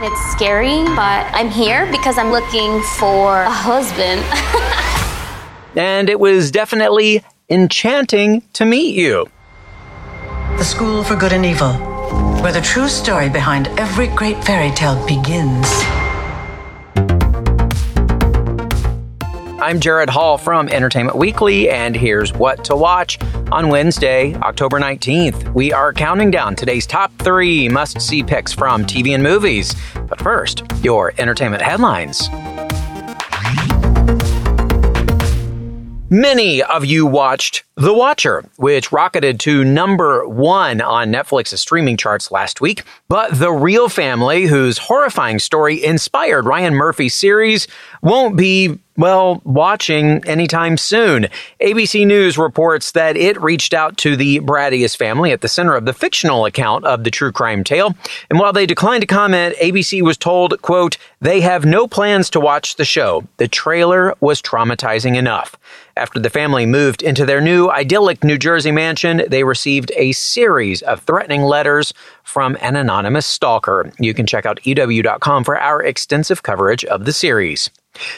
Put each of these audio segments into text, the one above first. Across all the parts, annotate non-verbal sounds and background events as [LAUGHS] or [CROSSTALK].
It's scary, but I'm here because I'm looking for a husband. [LAUGHS] and it was definitely enchanting to meet you. The School for Good and Evil, where the true story behind every great fairy tale begins. I'm Jared Hall from Entertainment Weekly, and here's what to watch on Wednesday, October 19th. We are counting down today's top three must see picks from TV and movies. But first, your entertainment headlines. Many of you watched The Watcher, which rocketed to number one on Netflix's streaming charts last week. But The Real Family, whose horrifying story inspired Ryan Murphy's series, won't be well, watching anytime soon. ABC News reports that it reached out to the Broaddus family at the center of the fictional account of the true crime tale. And while they declined to comment, ABC was told, quote, they have no plans to watch the show. The trailer was traumatizing enough. After the family moved into their new idyllic New Jersey mansion, they received a series of threatening letters from an anonymous stalker. You can check out EW.com for our extensive coverage of the series.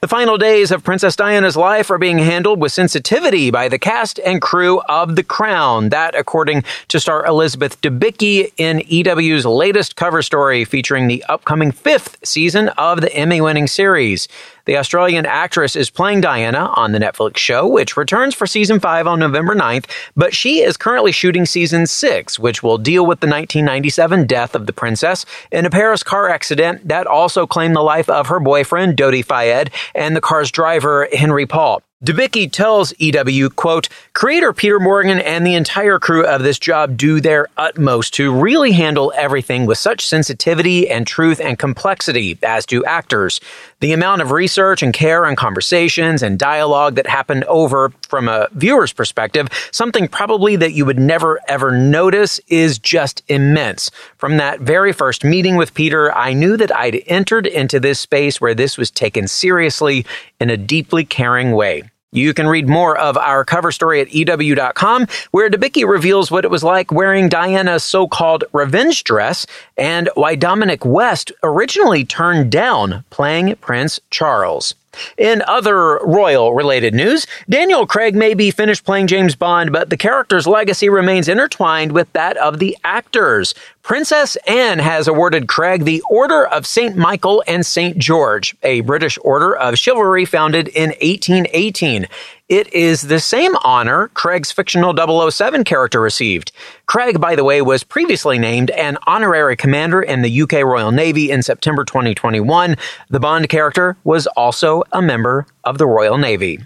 The final days of Princess Diana's life are being handled with sensitivity by the cast and crew of The Crown. That, according to star Elizabeth Debicki in EW's latest cover story featuring the upcoming fifth season of the Emmy winning series. The Australian actress is playing Diana on the Netflix show, which returns for season 5 on November 9th, but she is currently shooting season 6, which will deal with the 1997 death of the princess in a Paris car accident that also claimed the life of her boyfriend, Dodi Fayed, and the car's driver, Henry Paul. Debicki tells EW, quote, creator Peter Morgan and the entire crew of this job do their utmost to really handle everything with such sensitivity and truth and complexity, as do actors. The amount of research and care and conversations and dialogue that happened over from a viewer's perspective, something probably that you would never ever notice is just immense. From that very first meeting with Peter, I knew that I'd entered into this space where this was taken seriously in a deeply caring way. You can read more of our cover story at EW.com, where Debicki reveals what it was like wearing Diana's so-called revenge dress and why Dominic West originally turned down playing Prince Charles. In other royal related news, Daniel Craig may be finished playing James Bond, but the character's legacy remains intertwined with that of the actors. Princess Anne has awarded Craig the Order of St. Michael and St. George, a British order of chivalry founded in 1818. It is the same honor Craig's fictional 007 character received. Craig, by the way, was previously named an honorary commander in the UK Royal Navy in September 2021. The Bond character was also a member of the Royal Navy.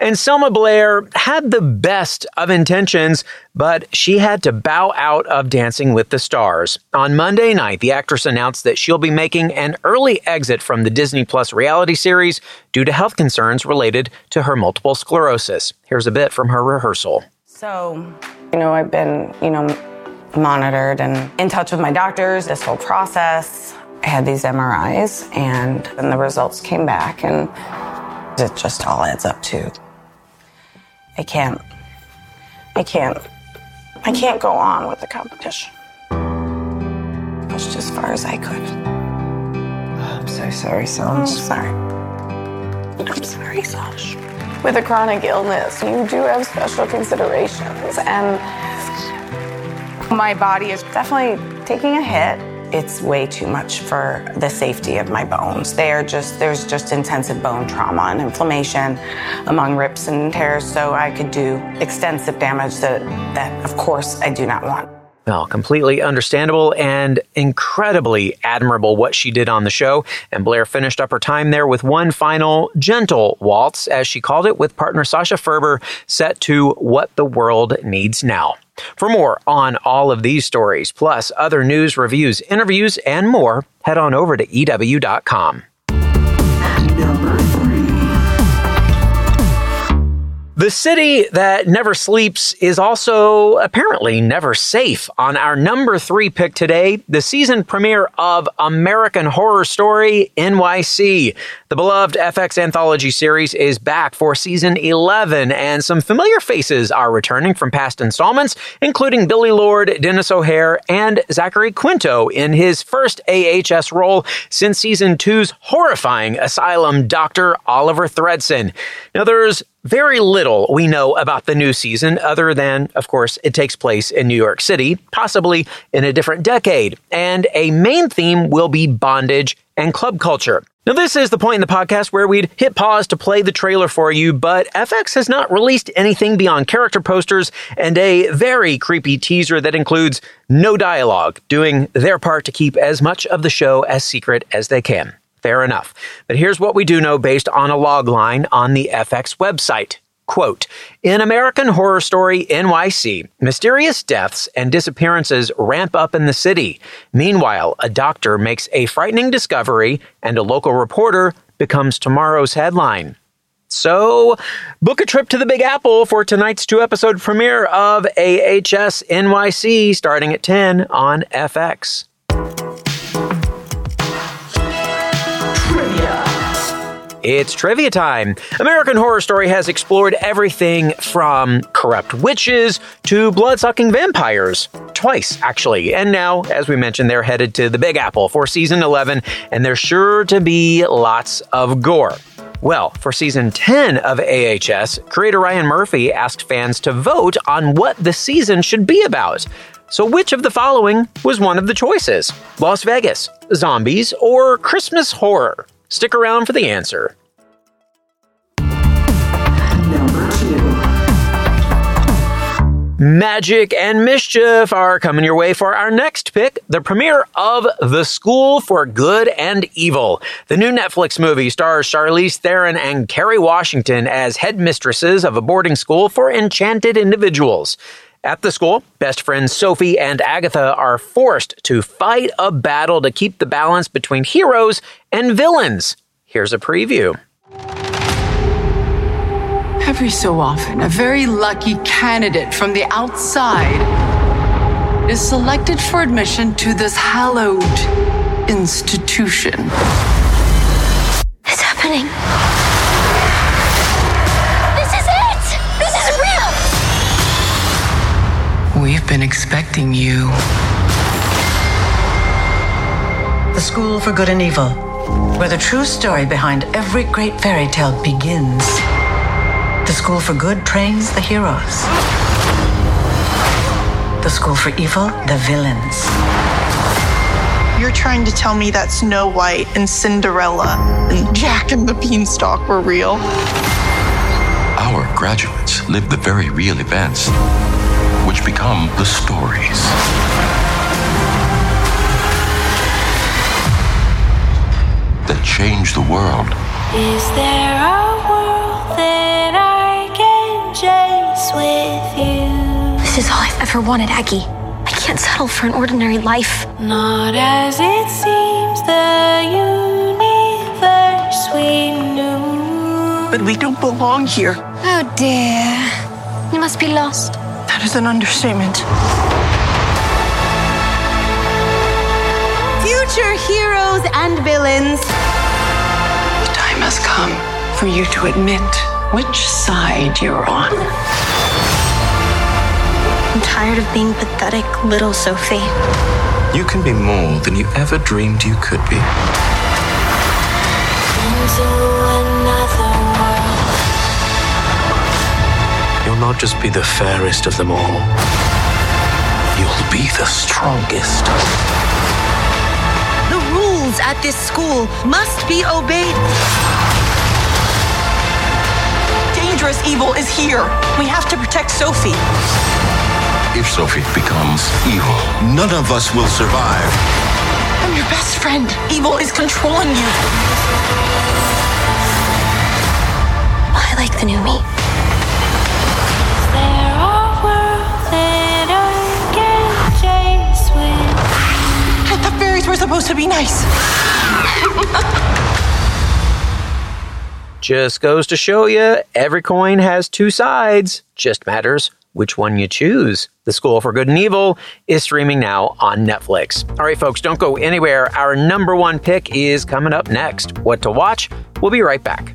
And Selma Blair had the best of intentions, but she had to bow out of Dancing with the Stars. On Monday night, the actress announced that she'll be making an early exit from the Disney Plus reality series due to health concerns related to her multiple sclerosis. Here's a bit from her rehearsal. So, you know, I've been, you know, monitored and in touch with my doctors this whole process. I had these MRIs and then the results came back and it just all adds up to I can't I can't I can't go on with the competition. I pushed as far as I could. I'm so sorry, Sanj. I'm sorry. I'm sorry, Sash. With a chronic illness, you do have special considerations and my body is definitely taking a hit it's way too much for the safety of my bones. They are just there's just intensive bone trauma and inflammation among rips and tears, so I could do extensive damage that that of course I do not want. Well, completely understandable and incredibly admirable what she did on the show. And Blair finished up her time there with one final gentle waltz, as she called it, with partner Sasha Farber, set to What the World Needs Now. For more on all of these stories, plus other news, reviews, interviews, and more, head on over to EW.com. The city that never sleeps is also apparently never safe. On our number three pick today, the season premiere of American Horror Story NYC. The beloved FX anthology series is back for season 11, and some familiar faces are returning from past installments, including Billie Lourd, Denis O'Hare, and Zachary Quinto in his first AHS role since season two's horrifying asylum doctor Oliver Thredson. Now, there's very little we know about the new season, other than, of course, it takes place in New York City, possibly in a different decade, and a main theme will be bondage and club culture. Now, this is the point in the podcast where we'd hit pause to play the trailer for you, but FX has not released anything beyond character posters and a very creepy teaser that includes no dialogue, doing their part to keep as much of the show as secret as they can. Fair enough. But here's what we do know based on a log line on the FX website. Quote, in American Horror Story NYC, mysterious deaths and disappearances ramp up in the city. Meanwhile, a doctor makes a frightening discovery and a local reporter becomes tomorrow's headline. So, book a trip to the Big Apple for tonight's two episode premiere of AHS NYC starting at 10 on FX. It's trivia time. American Horror Story has explored everything from corrupt witches to blood-sucking vampires. Twice, actually. And now, as we mentioned, they're headed to the Big Apple for season 11, and there's sure to be lots of gore. Well, for season 10 of AHS, creator Ryan Murphy asked fans to vote on what the season should be about. So, which of the following was one of the choices? Las Vegas, zombies, or Christmas horror? Stick around for the answer. Magic and Mischief are coming your way for our next pick, the premiere of The School for Good and Evil. The new Netflix movie stars Charlize Theron and Kerry Washington as headmistresses of a boarding school for enchanted individuals. At the school, best friends Sophie and Agatha are forced to fight a battle to keep the balance between heroes and villains. Here's a preview. Every so often, a very lucky candidate from the outside is selected for admission to this hallowed institution. It's happening. We've been expecting you. The School for Good and Evil, where the true story behind every great fairy tale begins. The School for Good trains the heroes. The School for Evil, the villains. You're trying to tell me that Snow White and Cinderella and Jack and the Beanstalk were real? Our graduates live the very real events, which become the stories. That change the world. Is there a world that I can chase with you? This is all I've ever wanted, Aggie. I can't settle for an ordinary life. Not as it seems the universe we knew. But we don't belong here. Oh dear. You must be lost. That is an understatement. Future heroes and villains. The time has come for you to admit which side you're on. I'm tired of being pathetic little Sophie. You can be more than you ever dreamed you could be. Into another not just be the fairest of them all, you'll be the strongest. The rules at this school must be obeyed. Dangerous evil is here. We have to protect Sophie. If Sophie becomes evil, None of us will survive. I'm your best friend. Evil is controlling you. I like the new me. Supposed to be nice. [LAUGHS] Just goes to show you every coin has two sides. Just matters which one you choose. The School for Good and Evil is streaming now on Netflix. All right, folks, don't go anywhere. Our number one pick is coming up next. What to watch? We'll be right back.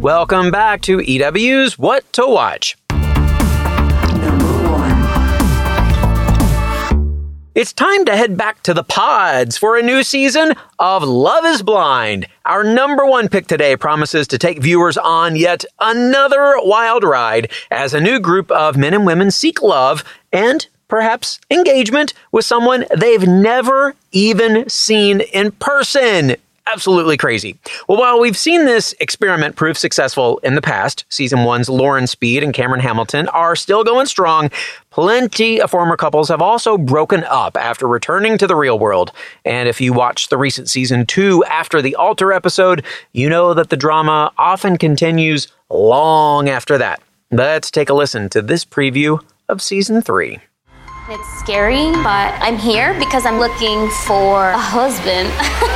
Welcome back to EW's What to Watch. It's time to head back to the pods for a new season of Love is Blind. Our number one pick today promises to take viewers on yet another wild ride as a new group of men and women seek love and perhaps engagement with someone they've never even seen in person absolutely crazy. Well, while we've seen this experiment prove successful in the past, season one's Lauren Speed and Cameron Hamilton are still going strong. Plenty of former couples have also broken up after returning to the real world. And if you watched the recent season two after the altar episode, you know that the drama often continues long after that. Let's take a listen to this preview of season three. It's scary, but I'm here because I'm looking for a husband. [LAUGHS]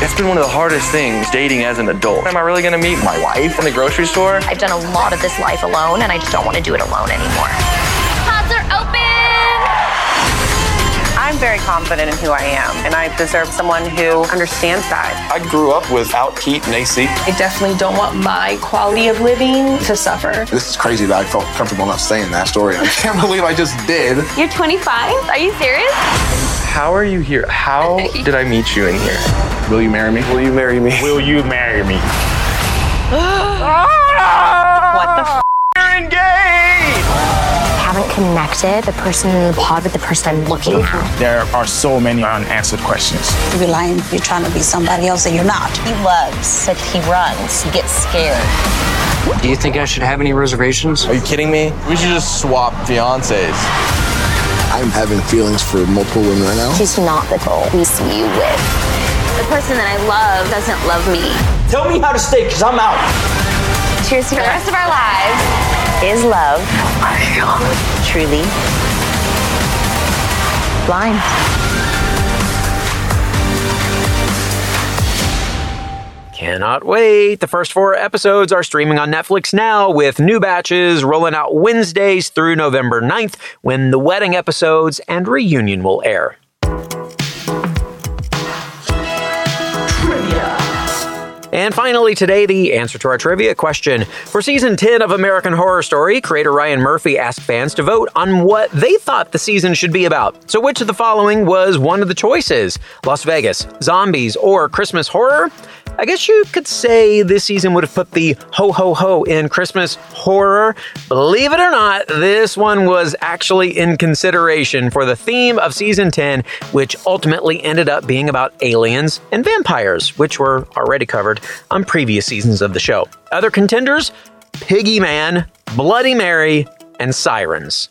It's been one of the hardest things dating as an adult. Am I really gonna meet my wife in the grocery store? I've done a lot of this life alone, and I just don't want to do it alone anymore. Pods are open! I'm very confident in who I am, and I deserve someone who understands that. I grew up without heat and AC. I definitely don't want my quality of living to suffer. This is crazy that I felt comfortable enough saying that story. I can't [LAUGHS] believe I just did. You're 25? Are you serious? How are you here? How did I meet you in here? Will you marry me? Will you marry me? Will you marry me? [GASPS] what the f? You're engaged! haven't connected the person in the pod with the person I'm looking at. There are so many unanswered questions. You're lying. You're trying to be somebody else that you're not. He loves, but he runs. He gets scared. Do you think I should have any reservations? Are you kidding me? We should just swap fiancés. I'm having feelings for multiple women right now. She's not the girl we see you with. The person that I love doesn't love me. Tell me how to stay, because I'm out. Cheers to the rest of our lives. Is love truly blind? Cannot wait. The first four episodes are streaming on Netflix now with new batches rolling out Wednesdays through November 9th when the wedding episodes and reunion will air. And finally, today, the answer to our trivia question. For season 10 of American Horror Story, creator Ryan Murphy asked fans to vote on what they thought the season should be about. So, which of the following was one of the choices? Las Vegas, zombies, or Christmas horror? I guess you could say this season would have put the ho ho ho in Christmas horror. Believe it or not, this one was actually in consideration for the theme of season 10, which ultimately ended up being about aliens and vampires, which were already covered on previous seasons of the show. Other contenders Piggy Man, Bloody Mary, and Sirens.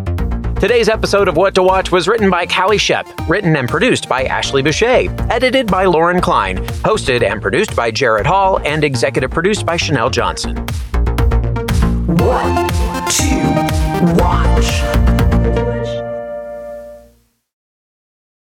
Today's episode of What to Watch was written by Callie Shep, written and produced by Ashley Boucher, edited by Lauren Klein, hosted and produced by Jared Hall, and executive produced by Chanel Johnson. What to watch?